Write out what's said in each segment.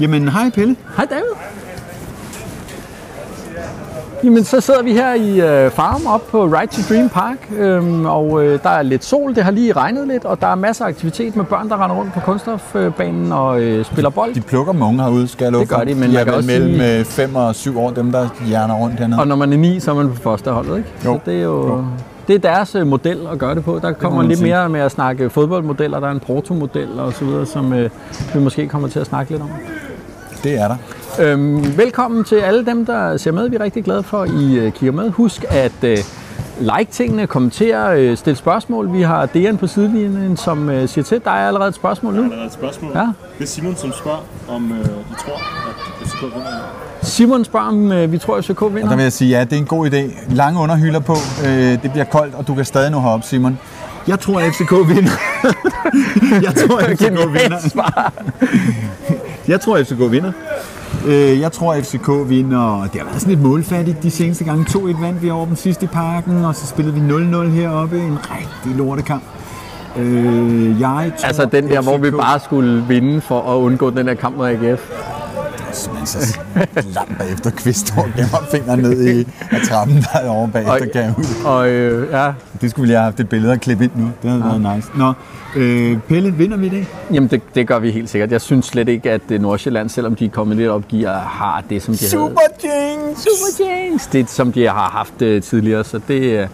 Jamen, hej Pelle. Hej David. Jamen, så sidder vi her i øh, Farm op på Right to Dream Park, øhm, og øh, der er lidt sol, det har lige regnet lidt, og der er masser af aktivitet med børn, der render rundt på kunststofbanen og øh, spiller bold. De plukker med unge herude, skal jeg love Det gør de, men de man er kan også mellem sige- 5 og 7 år, dem der hjerner rundt hernede. Og når man er ni, så er man på førsteholdet, ikke? Jo. Så det er jo... Jo. Det er deres øh, model at gøre det på. Der kommer man lidt sige. mere med at snakke fodboldmodeller. Der er en protomodel og så videre, som øh, vi måske kommer til at snakke lidt om. Det er der. Øhm, velkommen til alle dem, der ser med. Vi er rigtig glade for, at I øh, kigger med. Husk at øh, like tingene, kommentere, øh, stille spørgsmål. Vi har Dejan på sidelinjen, som øh, siger til. Der er allerede et spørgsmål nu. Der er et spørgsmål. Ja. Det er Simon, som spørger, om øh, I tror, at FCK vinder. Simon spørger, om øh, vi tror, at FCK Og der vinder. vil jeg sige, ja, det er en god idé. Lange underhylder på. Øh, det bliver koldt, og du kan stadig nå herop, Simon. Jeg tror, at FCK vinder. jeg tror, at FCK vinder. Jeg tror, at FCK vinder. Øh, jeg tror, at FCK vinder. Det har været sådan lidt målfattigt de seneste gange. 2-1 vandt vi over den sidste i parken, og så spillede vi 0-0 heroppe. En rigtig lortekamp. Øh, jeg tror, Altså den der, hvor vi FCK bare skulle vinde for at undgå den der kamp mod AGF. Men så langt bagefter Kvist og gemmer fingeren ned i trappen derovre bagefter, Og- kan jeg ud. Og øh, ja, Det skulle vi lige have haft et billede at klippe ind nu. Det havde været nice. Nå, øh, Pelle, vinder vi det? jamen det, det gør vi helt sikkert. Jeg synes slet ikke, at øh, Nordsjælland, selvom de er kommet lidt op, giver, har det, som de havde. Super Jinx! Super Jinx! Det, som de har haft øh, tidligere, så det, øh,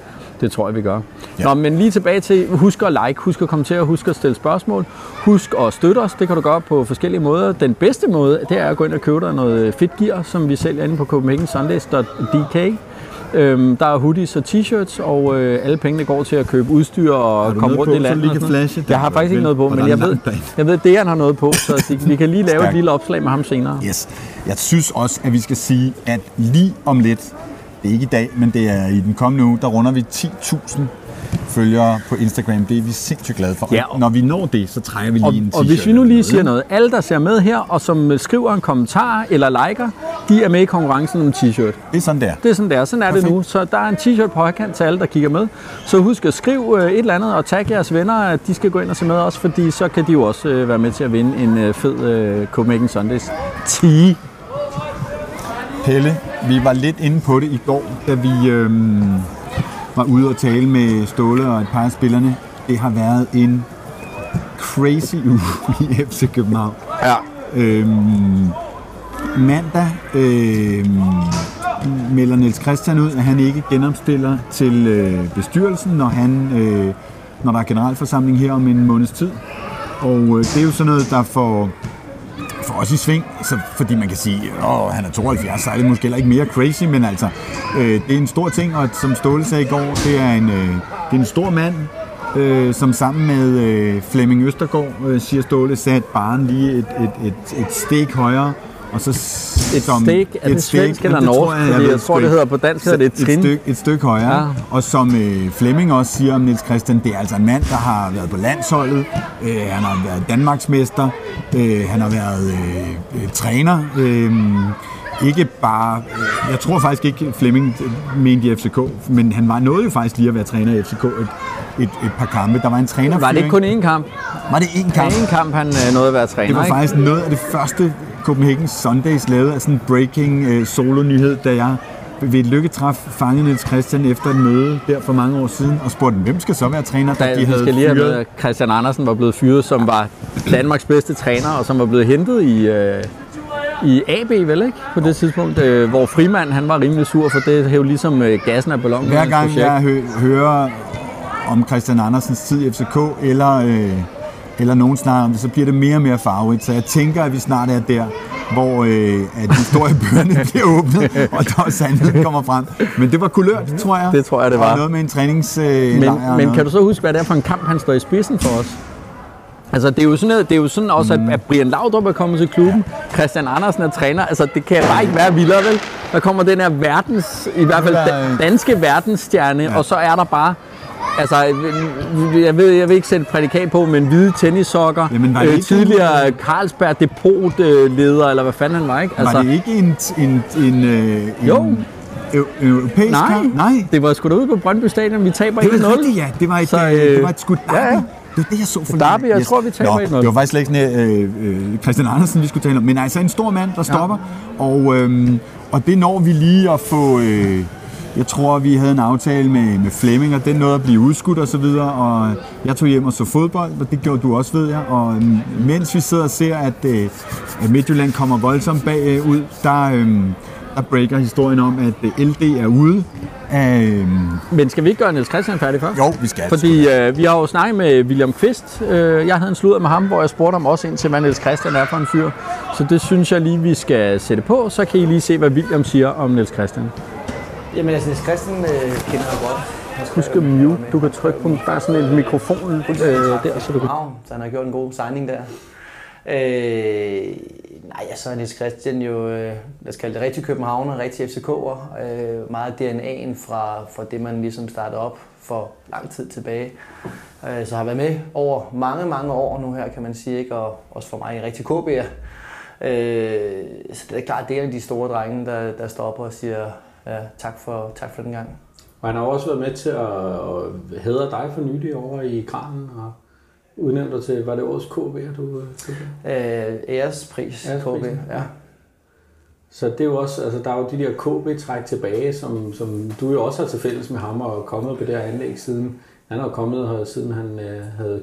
det tror jeg, vi gør. Ja. Nå, men lige tilbage til, husk at like, husk at kommentere, husk at stille spørgsmål, husk at støtte os. Det kan du gøre på forskellige måder. Den bedste måde, det er at gå ind og købe dig noget fedt gear, som vi sælger inde på CopenhagenSundays.dk. Øhm, der er hoodies og t-shirts, og øh, alle pengene går til at købe udstyr og komme rundt på, i landet. lige kan flashe? Jeg har faktisk ikke noget på, men jeg ved, jeg ved, at Dejan har noget på, så de, vi kan lige lave et lille opslag med ham senere. Yes. Jeg synes også, at vi skal sige, at lige om lidt, det er ikke i dag, men det er i den kommende uge, der runder vi 10.000 følgere på Instagram. Det er vi sindssygt glade for. Ja, Og Når vi når det, så trækker vi lige Og, en og t-shirt hvis vi nu lige siger noget, alle der ser med her, og som skriver en kommentar eller liker, de er med i konkurrencen om en t-shirt. Det er sådan der. Det er sådan der, sådan er det Perfekt. nu. Så der er en t-shirt på højkant til alle, der kigger med. Så husk at skrive øh, et eller andet og tag jeres venner, at de skal gå ind og se med også, fordi så kan de jo også øh, være med til at vinde en øh, fed Copenhagen Sundays tee. Pelle, vi var lidt inde på det i går, da vi øhm, var ude og tale med Ståle og et par af spillerne. Det har været en crazy uge i FC København. Ja. Øhm, mandag øhm, melder Niels Christian ud, at han ikke genomstiller til øh, bestyrelsen, når, han, øh, når der er generalforsamling her om en måneds tid. Og øh, det er jo sådan noget, der får, for os i sving, så, fordi man kan sige, at han er 72, så er det måske heller ikke mere crazy, men altså, øh, det er en stor ting, og som Ståle sagde i går, det er en, øh, det er en stor mand, øh, som sammen med øh, Flemming Østergaard, øh, siger Ståle, satte barn lige et, et, et, et stik højere. Og så Et som, stik, er det svensk eller norsk? Fordi jeg tror, det hedder på dansk, hedder det et trin. Et stykke, et stykke højere. Ja. Og som øh, Flemming også siger om Niels Christian, det er altså en mand, der har været på landsholdet. Øh, han har været Danmarksmester. Øh, han har været øh, øh, træner. Øh, ikke bare... Øh, jeg tror faktisk ikke, Flemming mente i FCK, men han var nåede jo faktisk lige at være træner i FCK et, et, et par kampe. Der var en træner. Var det ikke kun én kamp? Var det én kamp? en kamp, han øh, nåede at være træner, Det var ikke? faktisk noget af det første Copenhagen Sundays lavede af sådan en breaking øh, solo-nyhed, da jeg ved et lykketræf fangede Niels Christian efter et møde der for mange år siden, og spurgte, hvem skal så være træner, da Da, de havde skal lige med, fyret at Christian Andersen var blevet fyret, som var Danmarks bedste træner, og som var blevet hentet i, øh, i AB, vel ikke? På det tidspunkt, øh, hvor Frimand han var rimelig sur, for det hævde ligesom øh, gassen af ballonen. Hver gang jeg hø- hører om Christian Andersens tid i FCK, eller, øh, eller nogen snakker om det, så bliver det mere og mere farverigt. Så jeg tænker, at vi snart er der, hvor øh, at historiebøgerne bliver åbnet, og der sandheden kommer frem. Men det var kulørt, tror jeg. Det tror jeg, det var. Og noget med en træningslejr. Men, men kan du så huske, hvad det er for en kamp, han står i spidsen for os? Altså, det er jo sådan, noget, det er jo sådan også, at, at Brian Laudrup er kommet til klubben. Christian Andersen er træner. Altså, det kan bare ikke være vildere, vel? Der kommer den her verdens, i hvert fald da- danske verdensstjerne, ja. og så er der bare Altså, jeg ved, jeg vil ikke sætte prædikat på, men hvide tennissokker, Jamen, øh, tidligere Carlsberg depotleder, eller hvad fanden han var, ikke? Altså, Var det ikke en, en, en, øh, en Jo. eu- europæisk Nej, kamp? Nej. det var sgu da ude på Brøndby Stadion, vi taber Det var 1-0. rigtigt, ja. Det var et, Så, øh, øh, det var et skud. ja, ja. Det var det, jeg så for Derby, jeg tror, vi taber Nå, 1-0. Det var faktisk ikke sådan, øh, øh, Christian Andersen, vi skulle tale om. Men altså en stor mand, der stopper. Ja. Og, øh, og det når vi lige at få... Øh, jeg tror, vi havde en aftale med, med Flemming, og den nåede at blive udskudt og så videre, og jeg tog hjem og så fodbold, og det gjorde du også, ved jeg. Og øh, mens vi sidder og ser, at, øh, at Midtjylland kommer voldsomt bagud, der, øh, der breaker historien om, at øh, LD er ude. Øh, Men skal vi ikke gøre Niels Christian færdig først? jo, vi skal. Fordi øh, vi har jo snakket med William Kvist. Øh, jeg havde en sludder med ham, hvor jeg spurgte ham også ind til, hvad Niels Christian er for en fyr. Så det synes jeg lige, vi skal sætte på. Så kan I lige se, hvad William siger om Niels Christian. Jamen altså, Niels Christian øh, kender jeg godt. Husk at mute. Du kan trykke på bare sådan en mikrofon øh, der, så du kan... Så han har gjort en god signing der. Øh, nej, altså Niels Christian jo, øh, lad os kalde det rigtig københavner, rigtig FCK'er. Øh, meget DNA'en fra, fra det, man ligesom startede op for lang tid tilbage. Øh, så har været med over mange, mange år nu her, kan man sige, ikke? og også for mig en rigtig KB'er. Øh, så det er klart, det er en af de store drenge, der, der står op og siger ja, tak, for, tak for den gang. Og han har også været med til at, hædre dig for nylig over i kranen og udnævnt dig til, var det årets KB'er, du øh? Øh, ærespris, KB. Ja. Så det er jo også, altså der er jo de der KB-træk tilbage, som, som du jo også har til fælles med ham og er kommet på det her anlæg siden. Han er jo kommet her, siden han øh, havde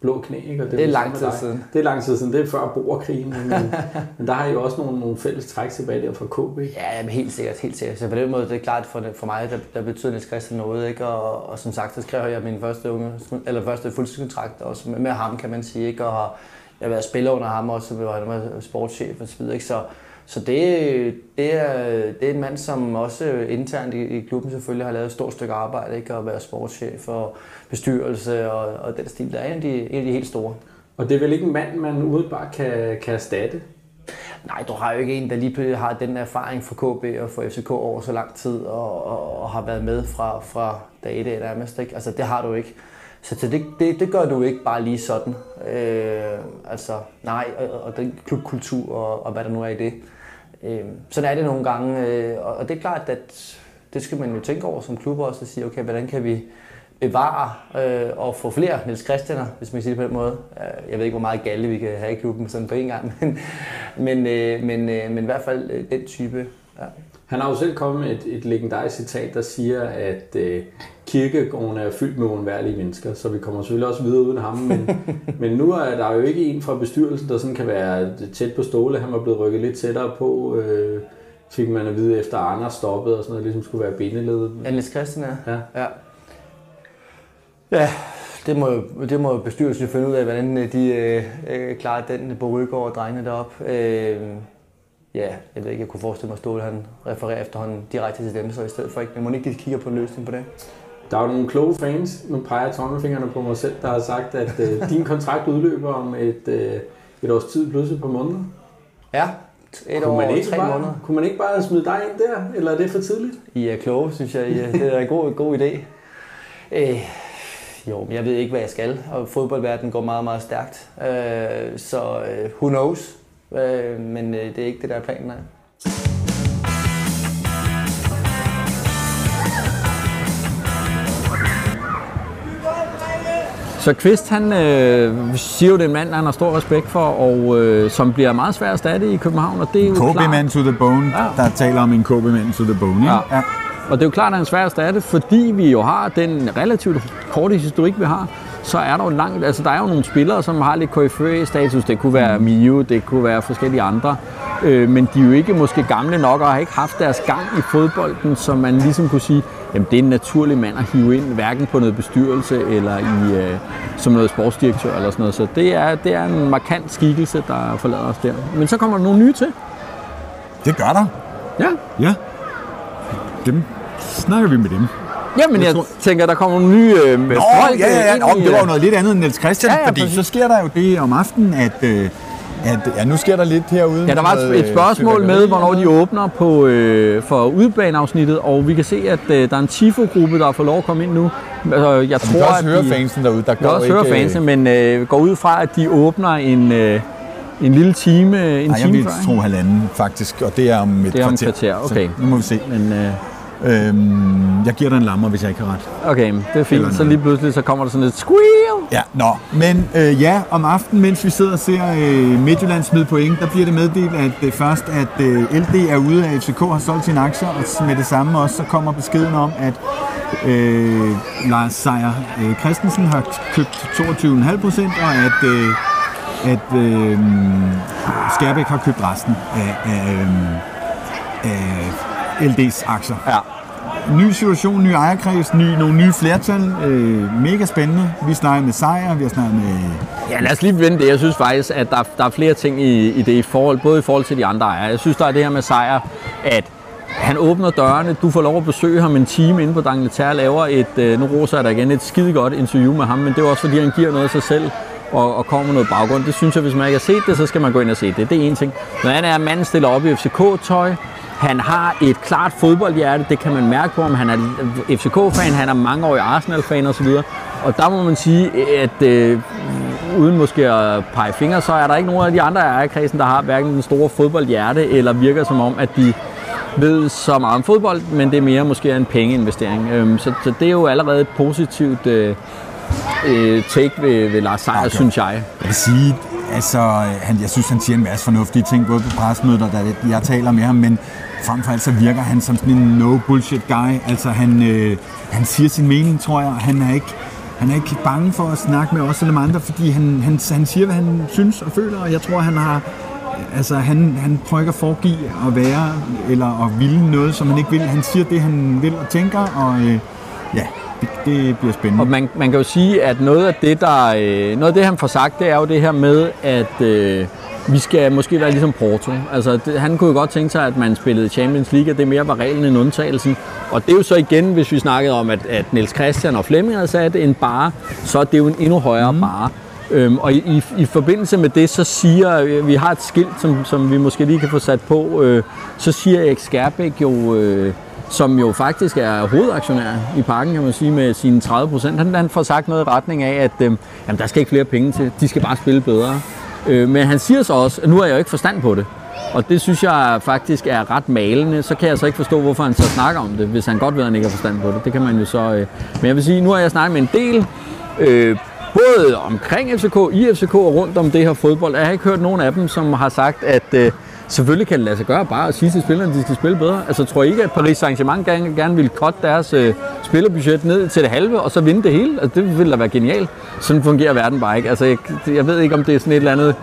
blå knæ, ikke? Og Det er var lang tid siden. Det er lang tid siden, det er før borgerkrigen. Men, men der har I jo også nogle, nogle fælles træk tilbage der fra KB. Ja, jamen, helt sikkert, helt sikkert. Så på den måde, det er klart for, for mig, der, der betyder Niels Christian noget, ikke? Og, og som sagt, så skrev jeg min første, unge, eller første fuldtidskontrakt også med, med ham, kan man sige, ikke? Og har, jeg har været spiller under ham også, hvor han var sportschef og så videre, ikke? Så, så det, det, er, det er en mand, som også internt i, i klubben selvfølgelig har lavet et stort stykke arbejde, ikke? At være sportschef og bestyrelse og, og den stil, der er en af de, en af de helt store. Og det er vel ikke en mand, man umiddelbart kan, kan erstatte? Nej, du har jo ikke en, der lige har den erfaring fra KB og fra FCK over så lang tid, og, og, og har været med fra, fra dag et af nærmest. Ikke? Altså, det har du ikke. Så det, det, det gør du ikke bare lige sådan. Øh, altså, nej, og, og den klubkultur og, og hvad der nu er i det. Øh, sådan er det nogle gange, øh, og, og det er klart, at det skal man jo tænke over som klub også, og sige, okay, hvordan kan vi bevare øh, og få flere Niels Christianer, hvis man kan sige det på den måde. Øh, jeg ved ikke, hvor meget galle vi kan have i klubben sådan på en gang, men, men, øh, men, øh, men i hvert fald øh, den type. Ja. Han har jo selv kommet med et, et legendarisk citat, der siger, at øh, kirkegården er fyldt med uundværlige mennesker, så vi kommer selvfølgelig også videre uden ham. Men, men nu er der jo ikke en fra bestyrelsen, der sådan kan være tæt på Ståle. Han var blevet rykket lidt tættere på, øh, fik man at vide efter Anders stoppede og sådan noget, ligesom skulle være bindeledet. Ja, Niels Christian er. Ja. Ja, ja det, må det må bestyrelsen finde ud af, hvordan øh, de øh, øh, klarer den på Rødgaard og drengene derop. Øh, ja, jeg ved ikke, jeg kunne forestille mig, at Ståle han refererer efterhånden direkte til dem, så i stedet for ikke. Men må ikke de kigger på en løsning på det? Der er jo nogle kloge fans, nu peger tommelfingrene på mig selv, der har sagt, at øh, din kontrakt udløber om et, øh, et års tid et par måneder. Ja, et Kunne år man, ikke tre bare, måneder. kunne man ikke bare smide dig ind der, eller er det for tidligt? I er kloge, synes jeg. I er, det er en god, god idé. Øh, jo, men jeg ved ikke, hvad jeg skal. Og fodboldverdenen går meget, meget stærkt. Øh, så øh, who knows? Øh, men øh, det er ikke det, der er planen af. Så Kvist, han øh, siger jo, det er en mand, han har stor respekt for, og øh, som bliver meget svær at erstatte i København, og det er jo klart. KB-man to the bone, Ja. der taler om en KB-man to the bone. Ikke? Ja. Og det er jo klart, at han er svær at erstatte, fordi vi jo har den relativt korte historik, vi har. Så er der jo langt, altså der er jo nogle spillere, som har lidt KFØ-status. Det kunne være Mio, det kunne være forskellige andre. Øh, men de er jo ikke måske gamle nok og har ikke haft deres gang i fodbolden, så man ligesom kunne sige, jamen det er en naturlig mand at hive ind, hverken på noget bestyrelse eller i, øh, som noget sportsdirektør eller sådan noget. Så det er, det er en markant skikkelse, der forlader os der. Men så kommer der nogle nye til. Det gør der. Ja, Ja. Dem snakker vi med dem. Jamen, jeg, Jeg tror- tænker, der kommer nogle nye øh, Nå, folk ja, ja, ja. Nå, i, det var jo øh, noget lidt andet end Niels Christian, Ja, ja, fordi præcis. så sker der jo det om aftenen, at, øh, at ja, nu sker der lidt herude. Ja, der var et, et spørgsmål med, hvornår de åbner på, øh, for udbaneafsnittet, og vi kan se, at øh, der er en Tifo-gruppe, der fået lov at komme ind nu. Altså, jeg Vi kan tror, også at høre de, fansen derude. Der Jeg går også ikke, høre fansene, men øh, går ud fra, at de åbner en, øh, en lille time, en Nej, jeg time vil før. tro halvanden, faktisk, og det er om et Det er om kvarter. kvarter, okay. Så nu må vi se. Men, øh, Øhm, jeg giver dig en lammer, hvis jeg ikke har ret. Okay, det er fint. Så lige pludselig så kommer der sådan et squeal. Ja, nå. Men øh, ja, om aftenen, mens vi sidder og ser øh, Midtjylland smide point, der bliver det meddelt, at øh, først, at øh, LD er ude af FCK, har solgt sine aktier, og med det samme også, så kommer beskeden om, at øh, Lars Seier øh, Christensen har købt 22,5 procent, og at, øh, at øh, Skærbæk har købt resten af, af, øh, af LD's aktier. Ja. Ny situation, ny ejerkreds, ny, nogle nye flertal. Øh, mega spændende. Vi snakker med Sejr, vi har snakket med... Ja, lad os lige vende det. Jeg synes faktisk, at der, der er flere ting i, i det, i forhold, både i forhold til de andre ejere. Jeg synes, der er det her med sejr, at han åbner dørene, du får lov at besøge ham en time inde på Dangleterre, laver et, øh, nu roser jeg dig igen, et skide godt interview med ham, men det er også fordi, han giver noget af sig selv og, og kommer med noget baggrund. Det synes jeg, hvis man ikke har set det, så skal man gå ind og se det. Det er en ting. Noget andet er, at manden stiller op i FCK-tøj. Han har et klart fodboldhjerte, det kan man mærke på ham. Han er FCK-fan, han er mangeårig Arsenal-fan osv. Og der må man sige, at øh, uden måske at pege fingre, så er der ikke nogen af de andre i ejerkredsen, der har hverken den store fodboldhjerte, eller virker som om, at de ved så meget om fodbold, men det er mere måske en pengeinvestering. Øhm, så, så det er jo allerede et positivt øh, øh, take ved, ved Lars Seier, Okay. synes jeg. Jeg vil sige, altså, han, jeg synes, han siger en masse fornuftige ting, både på presmøder, da jeg taler med ham, men frem for alt så virker han som sådan en no-bullshit guy. Altså, han, øh, han siger sin mening, tror jeg, han er ikke, han er ikke bange for at snakke med os eller med andre, fordi han, han, han siger, hvad han synes og føler, og jeg tror, han har Altså, han, han prøver ikke at foregive at være, eller at ville noget, som han ikke vil. Han siger det, han vil og tænker, og øh, ja, det, det bliver spændende. Og man, man kan jo sige, at noget af det, der, øh, noget af det, han får sagt, det er jo det her med, at øh, vi skal måske være ligesom Porto. Altså, det, han kunne jo godt tænke sig, at man spillede Champions League, og det mere var reglen end undtagelsen. Og det er jo så igen, hvis vi snakkede om, at, at Niels Christian og Flemming havde sat en bare, så er det jo en endnu højere mm. bare. Øhm, og i, i, i forbindelse med det, så siger, øh, vi har et skilt, som, som vi måske lige kan få sat på, øh, så siger Erik Skærbæk jo, øh, som jo faktisk er hovedaktionær i parken, kan man sige, med sine 30 procent, han, han får sagt noget i retning af, at øh, jamen, der skal ikke flere penge til, de skal bare spille bedre. Øh, men han siger så også, at nu har jeg jo ikke forstand på det. Og det synes jeg faktisk er ret malende. Så kan jeg så ikke forstå, hvorfor han så snakker om det, hvis han godt ved, at han ikke har forstand på det. Det kan man jo så... Øh. Men jeg vil sige, nu har jeg snakket med en del, øh, både omkring FCK, i FCK og rundt om det her fodbold. Jeg har ikke hørt nogen af dem, som har sagt, at øh, selvfølgelig kan det lade sig gøre bare at sige til spillerne, at de skal spille bedre. Altså tror I ikke, at Paris Saint-Germain gerne, gerne ville cutte deres øh, spillerbudget ned til det halve, og så vinde det hele? Altså, det ville da være genialt. Sådan fungerer verden bare ikke. Altså, jeg, jeg ved ikke, om det er sådan et eller andet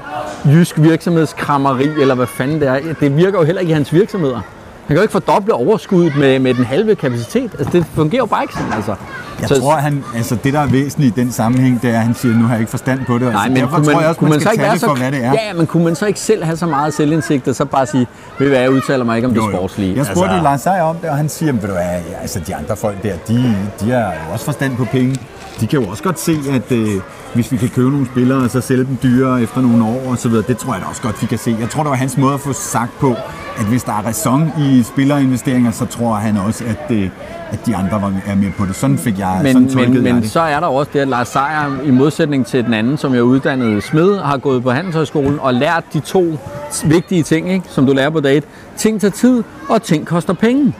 jysk virksomhedskrammeri, eller hvad fanden det er. Det virker jo heller ikke i hans virksomheder. Han kan jo ikke fordoble overskuddet med, med den halve kapacitet. Altså, det fungerer jo bare ikke sådan, altså. Jeg så, tror, han, altså det, der er væsentligt i den sammenhæng, det er, at han siger, nu har jeg ikke forstand på det. Nej, altså, men derfor man, tror jeg også, man, man skal tage det så, for, hvad det er. Ja, men kunne man så ikke selv have så meget selvindsigt, og så bare sige, ved hvad, jeg udtaler mig ikke om det sportslige. Jeg spurgte altså... Lars Seier om det, og han siger, ved du hvad, altså de andre folk der, de, de har jo også forstand på penge. De kan jo også godt se, at øh, hvis vi kan købe nogle spillere, og så sælge dem dyrere efter nogle år og så videre, det tror jeg da også godt, de kan se. Jeg tror, det var hans måde at få sagt på, at hvis der er ræson i spillerinvesteringer, så tror han også, at, øh, at de andre var, er med på det. Sådan fik jeg, sådan Men, men, jeg men det. så er der også det, at Lars Seier, i modsætning til den anden, som jeg uddannede smed, har gået på Handelshøjskolen og lært de to vigtige ting, ikke, som du lærer på date. Ting tager tid, og ting koster penge.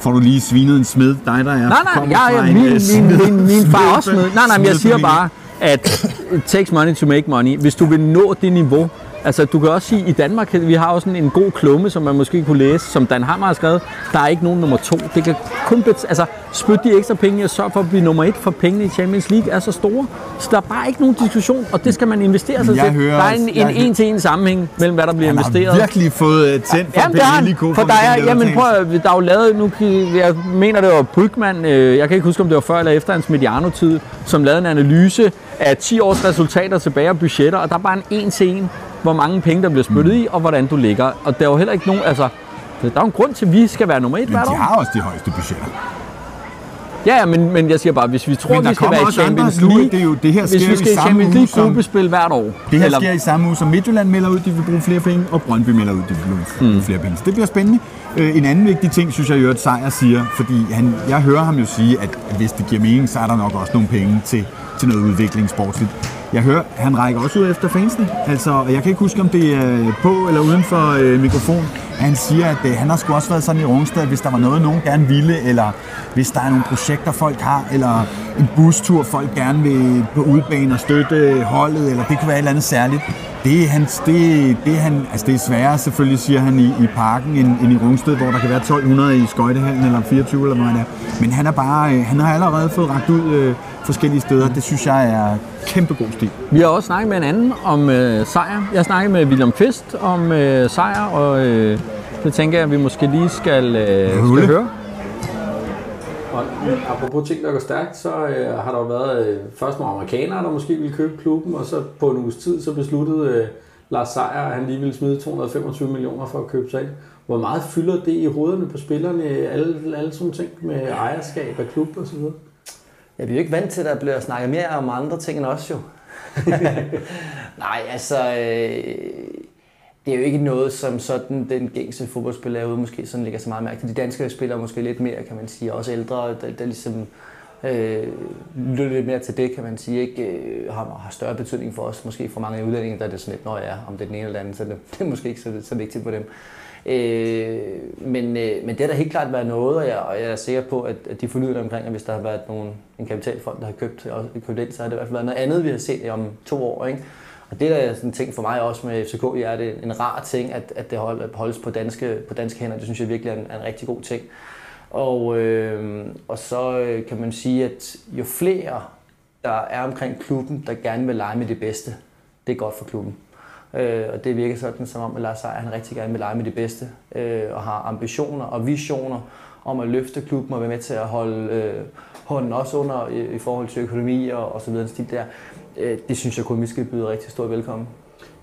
Får du lige svinet en smed, dig der er Nej, nej, jeg, jeg, min, øh, min, smed- min, min far også smed. Nej, nej, men jeg siger bare, at it takes money to make money. Hvis du vil nå det niveau, altså du kan også sige, i Danmark, vi har også sådan en god klumme, som man måske kunne læse, som Dan Hammer har skrevet, der er ikke nogen nummer to. Det kan kun bet- altså, spytte de ekstra penge og sørge for at blive nummer et, for pengene i Champions League er så store. Så der er bare ikke nogen diskussion, og det skal man investere sig Jeg til. hører der er en, en en-til-en sammenhæng mellem, hvad der bliver Han investeret. har virkelig fået øh, tændt for Jamen, han, Pellico for der er, jamen prøv der er jo lavet, nu, jeg mener det var Brygman, øh, jeg kan ikke huske om det var før eller efter hans Mediano-tid, som lavede en analyse af 10 års resultater tilbage og budgetter, og der er bare en en til en, hvor mange penge der bliver spyttet i, og hvordan du ligger. Og der er jo heller ikke nogen, altså, der er jo en grund til, at vi skal være nummer et Men hvert de år. har også de højeste budgetter. Ja, men, men jeg siger bare, hvis vi tror, Men vi skal være i. Champions League, det er jo- det her hvis sker vi i skal i samme Champions uge League gruppespil hvert år, Det her sker i samme uge, som Midtjylland melder ud, de vil bruge flere penge, og Brøndby melder ud, de vil bruge mm. flere penge. Så det bliver spændende. Øh, En anden vigtig ting, synes jeg, at Sejr siger, fordi han, jeg hører ham jo sige, at hvis det giver mening, så er der nok også nogle penge til til noget udvikling sportsligt. Jeg hører, han rækker også ud efter fansene. Altså, og jeg kan ikke huske, om det er øh, på eller uden for øh, mikrofon. Han siger, at øh, han har sgu også været sådan i Rungsted, at hvis der var noget, nogen gerne ville, eller hvis der er nogle projekter, folk har, eller en bustur, folk gerne vil på udbanen og støtte holdet, eller det kunne være et eller andet særligt. Det er, hans, det, det, er han, altså det er sværere selvfølgelig, siger han, i, i parken end, end i Rungsted, hvor der kan være 1200 i skøjtehallen eller 24 eller hvad det er. Men han, er bare, øh, han har allerede fået ragt ud øh, forskellige steder. Det synes jeg er kæmpe god stil. Vi har også snakket med en anden om øh, sejr. Jeg har snakket med William Fest om øh, sejr, og øh, det tænker jeg, at vi måske lige skal, øh, skal høre. Og apropos ting, der går stærkt, så øh, har der jo været øh, først nogle amerikanere, der måske ville købe klubben, og så på en uges tid, så besluttede øh, Lars Seier, at han lige ville smide 225 millioner for at købe sig ind. Hvor meget fylder det i hovederne på spillerne, alle, alle sådan ting med ejerskab af klub og så videre? Ja, vi er jo ikke vant til, at der bliver snakket mere om andre ting end os jo. Nej, altså, øh, det er jo ikke noget, som sådan den gængse fodboldspiller ude måske sådan ligger så meget mærke til. De danske spillere måske lidt mere, kan man sige. Også ældre, der, der ligesom øh, lytter lidt mere til det, kan man sige. Ikke øh, har, har større betydning for os. Måske for mange udlændinge, der er det sådan lidt, når jeg om det er den ene eller den anden, så det, det er måske ikke så, så vigtigt for dem. Øh, men, øh, men det har da helt klart været noget, og jeg, og jeg er sikker på, at, at de fornyede omkring, at hvis der har været nogen, en kapitalfond, der har købt, og, købt ind, så har det i hvert fald været noget andet, vi har set om to år. Ikke? Og det er sådan en ting for mig også med FCK, er det en rar ting, at, at det hold, holdes på danske, på danske hænder. Det synes jeg virkelig er en, er en rigtig god ting. Og, øh, og så øh, kan man sige, at jo flere der er omkring klubben, der gerne vil lege med det bedste, det er godt for klubben. Øh, og det virker sådan, som om at Lars Seier, han rigtig gerne vil lege med det bedste, øh, og har ambitioner og visioner om at løfte klubben og være med til at holde øh, hånden også under i, i forhold til økonomi og, og så videre. Der. Øh, det synes jeg kun, vi skal byde rigtig stor velkommen.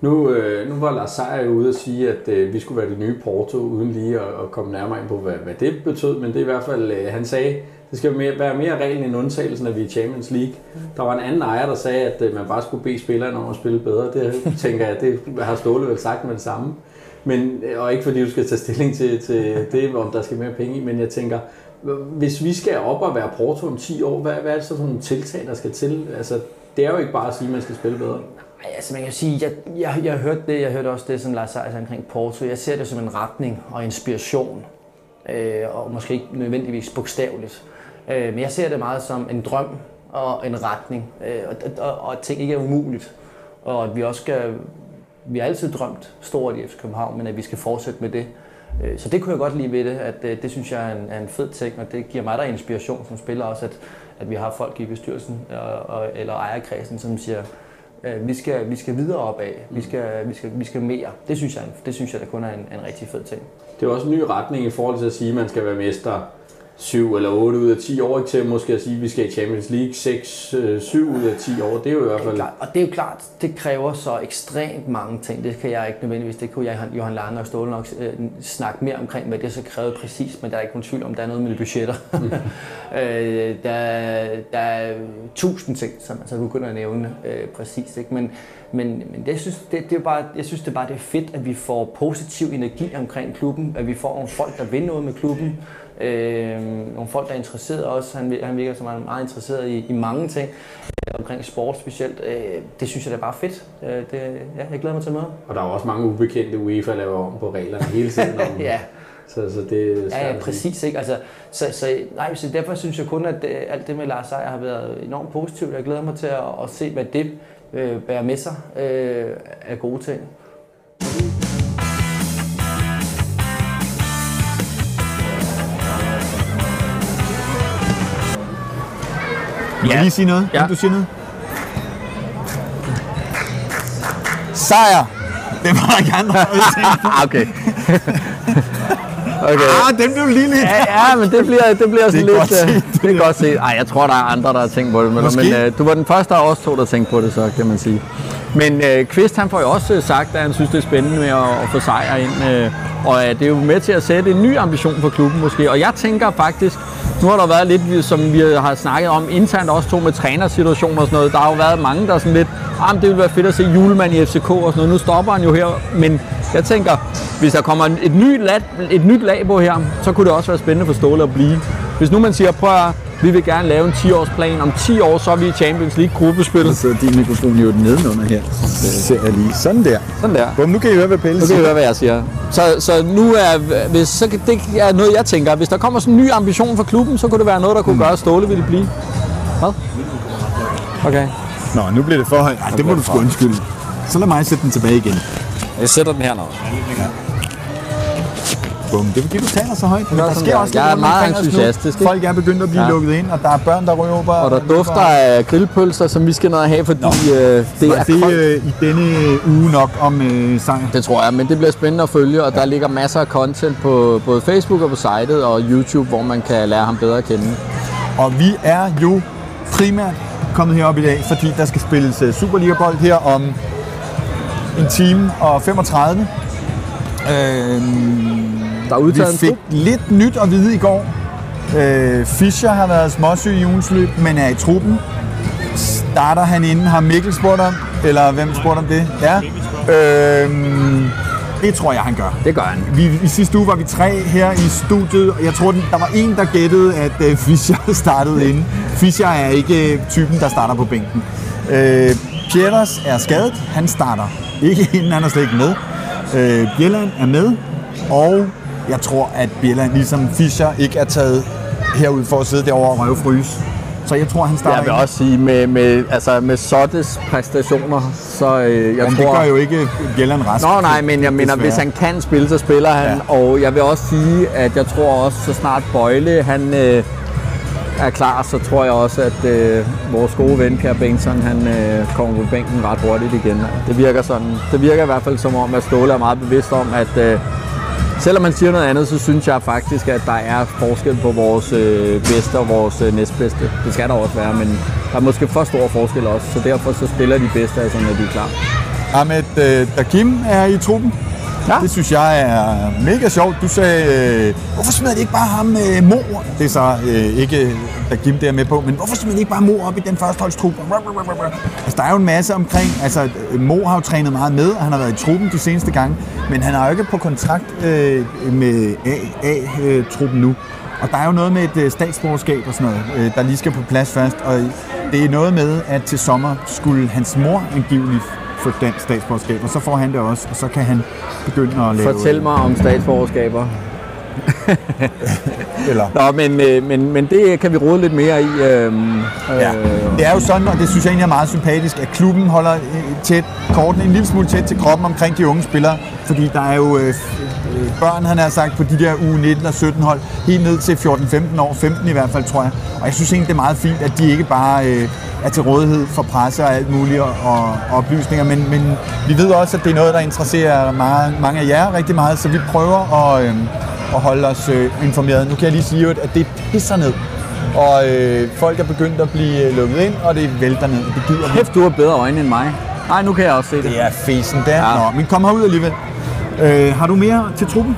Nu, øh, nu var Lars Seier jo ude og sige, at øh, vi skulle være det nye Porto, uden lige at, at komme nærmere ind på, hvad, hvad det betød, men det er i hvert fald, øh, han sagde, det skal mere, være mere reglen end undtagelsen, at vi er Champions League. Der var en anden ejer, der sagde, at øh, man bare skulle bede spillerne om at spille bedre. Det tænker jeg, det har Ståle vel sagt med det samme. Men, øh, og ikke fordi du skal tage stilling til, til det, om der skal mere penge i, men jeg tænker, hvis vi skal op og være Porto om 10 år, hvad, hvad er det så nogle tiltag, der skal til? Altså, det er jo ikke bare at sige, at man skal spille bedre. Nej, altså man kan sige, jeg, jeg, jeg hørte det, jeg hørte også det, som Lars Seier omkring Porto. Jeg ser det som en retning og inspiration, øh, og måske ikke nødvendigvis bogstaveligt. Øh, men jeg ser det meget som en drøm og en retning, øh, og, og, og at ting ikke er umuligt. Og at vi også skal, vi har altid drømt stort i FC København, men at vi skal fortsætte med det. Øh, så det kunne jeg godt lide ved det, at det, det synes jeg er en, er en fed ting, og det giver mig der inspiration som spiller også, at, at vi har folk i bestyrelsen og, og, eller ejerkredsen, som siger, vi skal, vi skal videre opad, vi skal, vi, skal, vi skal mere. Det synes jeg, det synes jeg der kun er en, en rigtig fed ting. Det er også en ny retning i forhold til at sige, at man skal være mester 7 eller 8 ud af 10 år, ikke til måske at sige, at vi skal i Champions League 6, 7 ud af 10 år. Det er jo i hvert fald... Og det er jo klart, det kræver så ekstremt mange ting. Det kan jeg ikke nødvendigvis, det kunne jeg, Johan Lange og Ståle nok øh, snakke mere omkring, hvad det så kræver præcis, men der er ikke nogen tvivl om, der er noget med budgetter. Mm. øh, der, der er tusind ting, som man så begynder at nævne øh, præcis. Ikke? Men, men, men det, jeg, synes, det, det er bare, jeg synes det er bare det er fedt, at vi får positiv energi omkring klubben, at vi får nogle folk, der vil noget med klubben, Øh, nogle folk, der er interesseret også. Han, han virker som meget interesseret i, i mange ting øh, omkring sport specielt. Øh, det synes jeg det er bare fedt. Øh, det, ja, jeg glæder mig til møde. Og der er også mange ubekendte UEFA laver om på reglerne hele tiden. Om, ja. Så, så det er ja, ja, præcis. Ikke? Altså, så, så, nej, så derfor synes jeg kun, at det, alt det med Lars Seier har været enormt positivt. Jeg glæder mig til at, at se, hvad det øh, bærer med sig øh, af gode ting. Må jeg lige sige noget? Ja. Vil du sige noget? Sejr! Det var der ikke andre, okay. okay. Ah, den blev lige lidt. Ja, ja, men det bliver, det bliver sådan Det lidt... godt set. øh, det er godt set. Ej, jeg tror, der er andre, der har tænkt på det. Men, Måske. men øh, du var den første af os to, der tænkte på det, så kan man sige. Men øh, Kvist, han får jo også øh, sagt, at han synes, det er spændende med at, at få sejr ind. Øh, og øh, det er jo med til at sætte en ny ambition for klubben måske. Og jeg tænker faktisk, nu har der været lidt, som vi har snakket om internt også to med trænersituationer og sådan noget. Der har jo været mange, der er sådan lidt, ah, det ville være fedt at se julemand i FCK og sådan noget. Nu stopper han jo her, men jeg tænker, hvis der kommer et, ny lag, et nyt lag på her, så kunne det også være spændende for Ståle at blive. Hvis nu man siger, prøv at, Vi vil gerne lave en 10-årsplan. Om 10 år, så er vi i Champions League gruppespil. Så din mikrofon jo nedenunder her. Så ser jeg lige. Sådan der. Sådan der. Bum, nu kan I høre, hvad Pelle Nu kan I siger. høre, hvad jeg siger. Så, så nu er, hvis, så det er noget, jeg tænker. Hvis der kommer sådan en ny ambition for klubben, så kunne det være noget, der kunne gøre Ståle vil det blive. Hvad? Okay. Nå, nu bliver det for højt. Det må du sgu undskylde. Så lad mig sætte den tilbage igen. Jeg sætter den hernede. Bum. Det er fordi, du taler så højt. Men der sker også Jeg er meget entusiastisk? Folk er begyndt at blive Ja. lukket ind, og der er børn, der ryber. Og der dufter af grillpølser, som vi skal ned og have, fordi øh, det Det er det øh, i denne uge nok om øh, sejr. Det tror jeg, men det bliver spændende at følge, og der ligger masser af content på både Facebook og på sitet og YouTube, hvor man kan lære ham bedre at kende. Og vi er jo primært kommet herop i dag, fordi der skal spilles øh, Superliga-bold her om en time og 35. Øhm, Der er vi udtaget en fik trup. lidt nyt at vide i går. Øh, Fischer har været småsyg i ugens løb, men er i truppen. Starter han inden, har Mikkel spurgt om, eller hvem spurgte om det? Ja. Øhm, det tror jeg, han gør. Det gør han. Vi, I sidste uge var vi tre her i studiet, og jeg tror, der var en, der gættede, at øh, Fischer startede inden. Fischer er ikke øh, typen, der starter på bænken. Øh, Pieters er skadet. Han starter ikke inden, han er slet ikke med. Øh, Bjelland er med, og jeg tror, at Bjelland, ligesom Fischer, ikke er taget herud for at sidde derovre og røvfryse. Så jeg tror, han starter Jeg vil også sige, med, med, altså med Sottes præstationer, så øh, jeg Men tror... det gør jo ikke Bjelland rask. Nå nej, men jeg mener, hvis han kan spille, så spiller han. Ja. Og jeg vil også sige, at jeg tror også, så snart Bøjle han, øh, er klar, så tror jeg også, at øh, vores gode ven, Kjær Bengtsson, han øh, kommer på bænken ret hurtigt igen. Det virker, sådan, det virker i hvert fald som om, at Ståle er meget bevidst om, at øh, selvom man siger noget andet, så synes jeg faktisk, at der er forskel på vores øh, bedste og vores øh, næstbedste. Det skal der også være, men der er måske for stor forskel også, så derfor så spiller de bedste, altså, når de er klar. Ahmed øh, Dakim er i truppen. Ja. Det synes jeg er mega sjovt. Du sagde, øh, hvorfor smider de ikke bare ham øh, Mor? Det er så øh, ikke Dakim, der med på, men hvorfor smider de ikke bare Mor op i den første holdstrup? Altså, der er jo en masse omkring. Altså, Mor har jo trænet meget med, og han har været i truppen de seneste gange, men han er jo ikke på kontrakt øh, med A-truppen øh, nu. Og der er jo noget med et øh, statsborgerskab og sådan noget, øh, der lige skal på plads først. Og det er noget med, at til sommer skulle hans mor angiveligt få dansk statsborgerskab, og så får han det også, og så kan han begynde at lave... Fortæl mig om statsborgerskaber. Eller, Nå, men, øh, men, men det kan vi rode lidt mere i. Øh, ja. Det er jo sådan, og det synes jeg egentlig er meget sympatisk, at klubben holder øh, tæt, korten en lille smule tæt til kroppen omkring de unge spillere, fordi der er jo øh, øh, børn, han har sagt, på de der uge 19 og 17 hold, helt ned til 14-15 år, 15 i hvert fald, tror jeg. Og jeg synes egentlig, det er meget fint, at de ikke bare øh, er til rådighed for presse og alt muligt og, og, og oplysninger, men, men vi ved også, at det er noget, der interesserer meget, mange af jer rigtig meget, så vi prøver at, øh, at holde os øh, informeret. Nu kan jeg lige sige, at det pisser ned. Og øh, folk er begyndt at blive øh, lukket ind, og det vælter ned. Det gider vi Hæft, du har bedre øjne end mig. Nej, nu kan jeg også se det. det er fesen der. Ja. Nå, men kom herud alligevel. Øh, har du mere til truppen?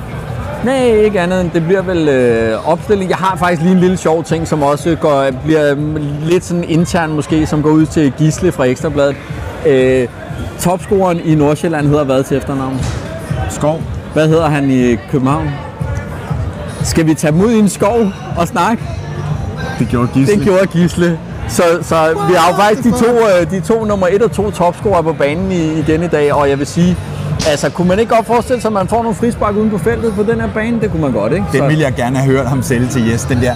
Nej, ikke andet end det bliver vel øh, opstilling. Jeg har faktisk lige en lille sjov ting, som også går, bliver mm, lidt sådan intern måske, som går ud til Gisle fra Ekstrabladet. Øh, topscoren i Nordsjælland hedder hvad til efternavn? Skov. Hvad hedder han i København? Skal vi tage ud i en skov og snakke? Det gjorde Gisle. Det gjorde Gisle. Så, så vi har jo faktisk de to, øh, de to nummer 1 og 2 topscorer på banen i, igen i dag, og jeg vil sige, altså kunne man ikke godt forestille sig, at man får nogle frispark uden på feltet på den her bane? Det kunne man godt, ikke? Den Så- ville jeg gerne have hørt ham sælge til Jes, den der.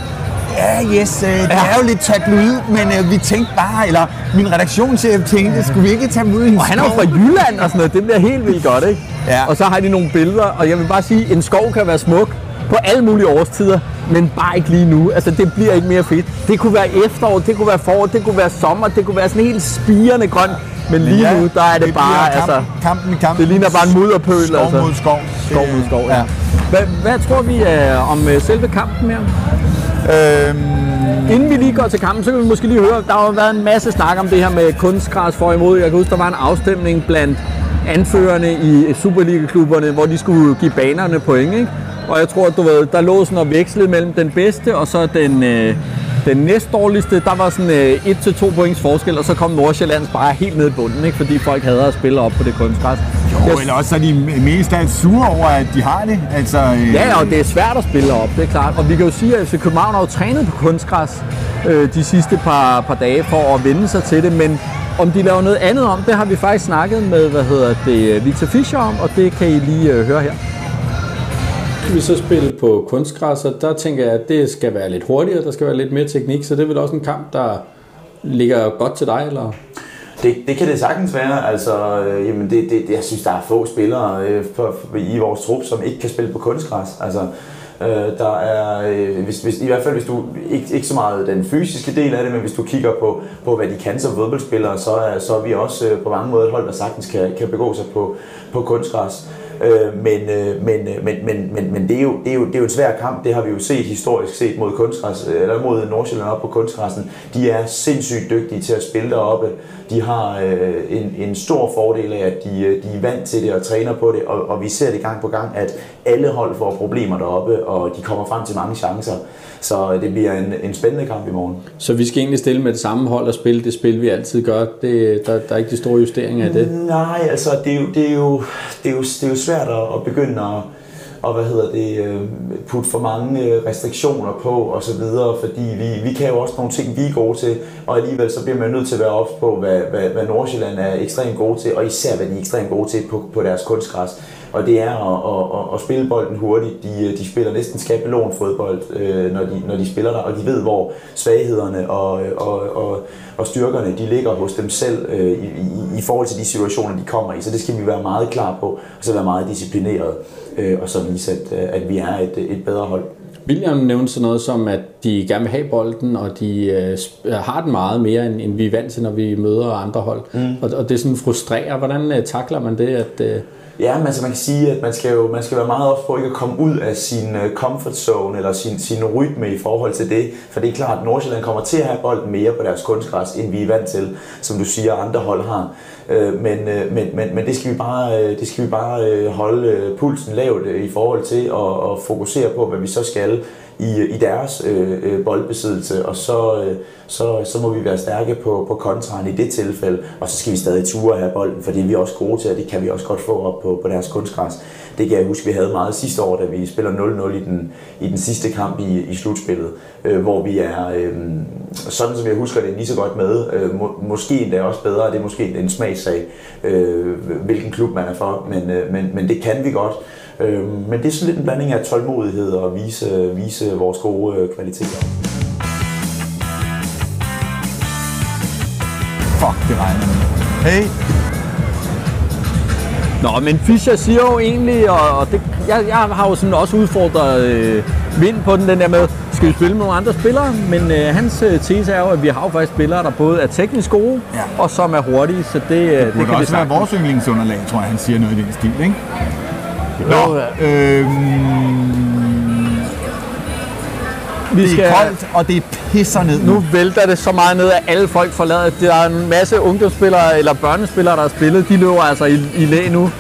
Ja, Jes, øh, det er jo lidt tabloid, men øh, vi tænkte bare, eller min redaktionschef tænkte, skulle vi ikke tage ud i en Og han er jo fra Jylland og sådan noget. Det bliver helt vildt godt, ikke? Ja. Og så har de nogle billeder, og jeg vil bare sige, en skov kan være smuk på alle mulige årstider, men bare ikke lige nu. Altså, det bliver ikke mere fedt. Det kunne være efterår, det kunne være forår, det kunne være sommer, det kunne være sådan helt spirende grønt. Men lige Ja, nu, der er det, bliver bare, kampen, altså, kampen kampen. det ligner bare en mudderpøl, Skov altså. mod skov. skov mod skov, ja. Hvad, hvad tror vi uh, om uh, selve kampen her? Øhm, Inden vi lige går til kampen, så kan vi måske lige høre, der har været en masse snak om det her med kunstgræs for imod. Jeg kan huske, der var en afstemning blandt anførerne i Superliga-klubberne, hvor de skulle give banerne point, ikke? Og jeg tror, at du ved, der lå sådan og vekslede mellem den bedste og så den, øh, Den næst dårligste, der var sådan øh, 1-2 points forskel, og så kom Nordsjællands bare helt ned i bunden, ikke? fordi folk hader at spille op på det kunstgræs. Jo, Jeg- eller også så er de mest af alt sure over, at de har det. Altså, øh, Ja, og det er svært at spille op, det er klart. Og vi kan jo sige, at FC København har jo trænet på kunstgræs øh, de sidste par, par dage for at vende sig til det, men om de laver noget andet om, det har vi faktisk snakket med, hvad hedder det, Victor Fischer om, og det kan I lige øh, høre her. Vi så spille på kunstgræs, og der tænker jeg, at det skal være lidt hurtigere, der skal være lidt mere teknik, så det er vel også en kamp, der ligger godt til dig, eller? Det, det kan det sagtens være. Altså, øh, jamen det, det, det, jeg synes, der er få spillere øh, for, for, i vores trup, som ikke kan spille på kunstgræs. Altså, øh, der er, øh, hvis, hvis, i hvert fald hvis du, ikke, ikke så meget den fysiske del af det, men hvis du kigger på, på hvad de kan som fodboldspillere, så er, så er vi også øh, på mange måder et hold, der sagtens kan, kan begå sig på, på kunstgræs. Øh, men, øh, men, øh, men, men, men, men det, er jo, det, er jo, det er jo en svær kamp, det har vi jo set historisk set mod kunstgræs, øh, eller mod Nordsjælland op på kunstgræssen. De er sindssygt dygtige til at spille deroppe. De har øh, en, en stor fordel af, at de, øh, de er vant til det og træner på det, og, og vi ser det gang på gang, at alle hold får problemer deroppe, og de kommer frem til mange chancer. Så det bliver en, en spændende kamp i morgen. Så vi skal egentlig stille med det samme hold og spille det spil, vi altid gør. Det, der, der er ikke de store justeringer af det. Nej, altså det er jo, det er jo, det er jo, det er jo svært at, begynde at, og hvad hedder det, øh, putte for mange øh, restriktioner på og så videre, fordi vi, vi kan jo også nogle ting, vi er gode til, og alligevel så bliver man nødt til at være ops på, hvad, hvad, hvad Nordsjælland er ekstremt gode til, og især hvad de er ekstremt gode til på, på deres kunstgræs. Og det er at, at, at, at spille bolden hurtigt. De, de spiller næsten skabelon-fodbold, øh, når, de, når de spiller der, og de ved, hvor svaghederne og, og, og, og styrkerne de ligger hos dem selv øh, i, i, i forhold til de situationer, de kommer i. Så det skal vi være meget klar på, og så være meget disciplineret, øh, og så vise, at, at vi er et, et bedre hold. William nævnte sådan noget som, at de gerne vil have bolden, og de øh, har den meget mere, end, end vi er vant til, når vi møder andre hold. Mm. Og, og det sådan frustrerer. Hvordan øh, takler man det? At, øh, Ja, men altså man kan sige, at man skal jo man skal være meget op på ikke at komme ud af sin øh, comfort zone eller sin, sin rytme i forhold til det. For det er klart, at Nordsjælland kommer til at have bolden mere på deres kunstgræs, end vi er vant til, som du siger, andre hold har. Øh, men, øh, men, men, men det skal vi bare, det skal vi bare holde pulsen lavt i forhold til og, og fokusere på, hvad vi så skal i, i deres øh, øh, boldbesiddelse, og så, øh, så, så må vi være stærke på, på kontraen i det tilfælde, og så skal vi stadig ture have bolden, for det er vi også gode til, og det kan vi også godt få op på, på deres kunstgræs. Det kan jeg huske, vi havde meget sidste år, da vi spiller 0-0 i den, i den sidste kamp i, i slutspillet, øh, hvor vi er, øh, sådan som jeg husker det, lige så godt med, øh, må, måske endda også bedre, det er måske en smagssag, øh, hvilken klub man er for, men, øh, men, men det kan vi godt. Øh, men det er sådan lidt en blanding af tålmodighed og vise, vise vores gode øh, kvaliteter. Fuck, det regner. Hey, Nå, men Fischer siger jo egentlig, og, og det, jeg, jeg har jo sådan også udfordret øh, vind på den, den der med, skal vi spille med nogle andre spillere? Men øh, hans øh, tese er jo, at vi har jo faktisk spillere, der både er teknisk gode, Ja. og som er hurtige, så det, øh, det, det kan også være sagtens. vores yndlingsunderlag, tror jeg, han siger noget i den stil, ikke? Nå, øhm, vi det skal, er koldt, og det pisser ned nu vælter det så meget ned, at alle folk forlader. Der er en masse ungdomsspillere eller børnespillere, der har spillet. De løber altså i, i læ nu.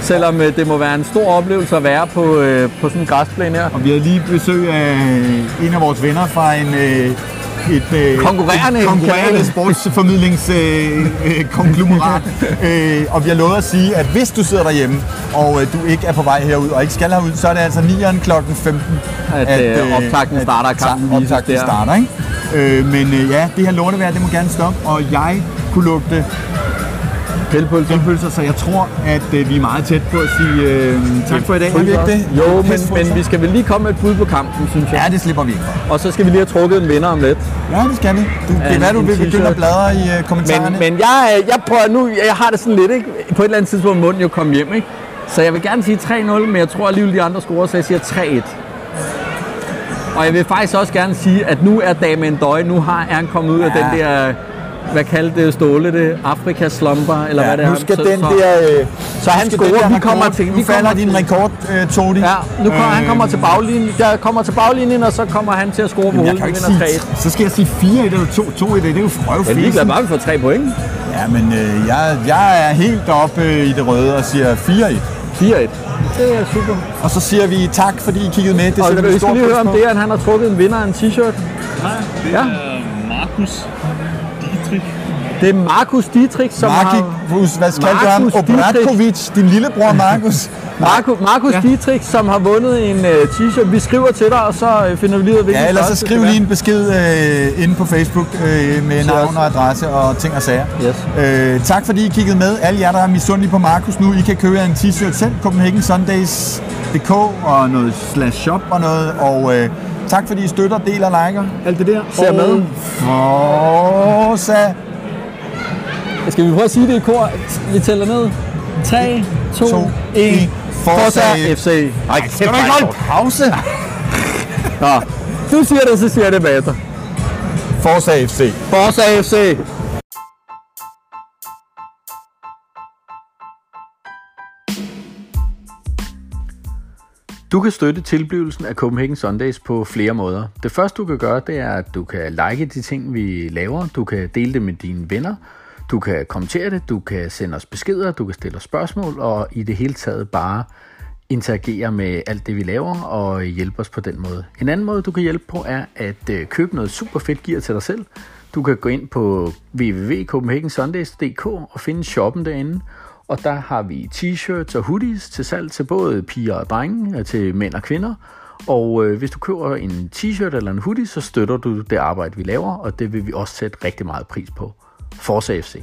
Selvom øh, det må være en stor oplevelse at være på, øh, på sådan en græsplæne her. Og vi havde lige besøg af en af vores venner fra en, øh, et, øh, Konkurrerende et konkurrerende sportsformidlingskonglomerat. Øh, konglomerat. øh, og vi har lovet at sige, at hvis du sidder derhjemme, og øh, du ikke er på vej herud, og ikke skal herud, så er det altså 9'eren kl. 15. At, øh, optakten starter, at kampen vises optakten der. starter, ikke? Øh, men øh, ja, det her lortevejr, det må gerne stoppe, og jeg kunne lugte Pælpølser. grillpølser, så jeg tror, at øh, vi er meget tæt på at sige øh, tak for i dag. Er vi ikke det? Jo, men, men vi skal vel lige komme med et bud på kampen, synes jeg. Ja, det slipper vi ikke for. Og så skal vi lige have trukket en vinder om lidt. Ja, det skal vi. Du, det er hvad, du vil begynde at bladre i øh, kommentarerne. Men, men jeg, jeg prøver nu, jeg har det sådan lidt, ikke? På et eller andet tidspunkt munden jo komme hjem, ikke? Så jeg vil gerne sige 3-0, men jeg tror alligevel, de andre scorer, så jeg siger 3-1. Og jeg vil faktisk også gerne sige, at nu er Damien Døj, nu har er han kommet ud af Ja. den der, hvad kaldte det Ståle det, Afrika slumper, eller hvad det er. nu skal så, den så, der... Øh, så han scorer, der vi kommer rekord- til, Nu vi falder din rekord, øh, Todi. Ja, nu kommer, han kommer til baglinjen, der kommer til baglinjen, og så kommer han til at score på hovedet, vinder sige, 3-1. så skal jeg sige 4 eller 2 2 i det. Det er jo Jeg er ligeglad frøvfisen. bare, vi får 3 point. Ja, men øh, jeg, jeg er helt oppe øh, i det røde og siger 4-1. 4-1. Det er super. Og så siger vi tak, fordi I kiggede med. Det Og sætter vi skal lige høre om det, at han har trukket en vinder af en t-shirt. Nej, det Ja. er Markus Dietrich. Det er Markus Dietrich, som har... Markus, hvad skal du ham? Obratkovic, din lillebror Markus. Markus, Markus ja. Dietrich, som har vundet en uh, t-shirt. Vi skriver til dig, og så uh, finder vi lige ud af, hvilken Ja, ellers så skriv lige en besked øh, inde på Facebook øh, med navn og adresse og ting og sager. Yes. Øh, tak fordi I kiggede med. Alle jer, der er misundelige på Markus nu, I kan købe en t-shirt selv. Copenhagen Sundays.dk og noget slash shop og noget. Og øh, tak fordi I støtter, deler, liker, alt det der. Ser med. Forza Skal vi prøve at sige det i kor? Vi tæller ned. 3, 2, 2, 1. 1. Forza FC. Ej, skal du ikke holde pause? Nå, du siger det, så siger jeg det bagefter. Forza FC. Forza FC. Du kan støtte tilblivelsen af Copenhagen Sundays på flere måder. Det første du kan gøre, det er, at du kan like de ting, vi laver. Du kan dele det med dine venner. Du kan kommentere det, du kan sende os beskeder, du kan stille os spørgsmål, og i det hele taget bare interagere med alt det, vi laver, og hjælpe os på den måde. En anden måde, du kan hjælpe på, er at øh, købe noget super fedt gear til dig selv. Du kan gå ind på www.copenhagensundays.dk og finde shoppen derinde, og der har vi t-shirts og hoodies til salg til både piger og drenge, øh, til mænd og kvinder. Og øh, hvis du køber en t-shirt eller en hoodie, så støtter du det arbejde, vi laver, og det vil vi også sætte rigtig meget pris på. Forza FC.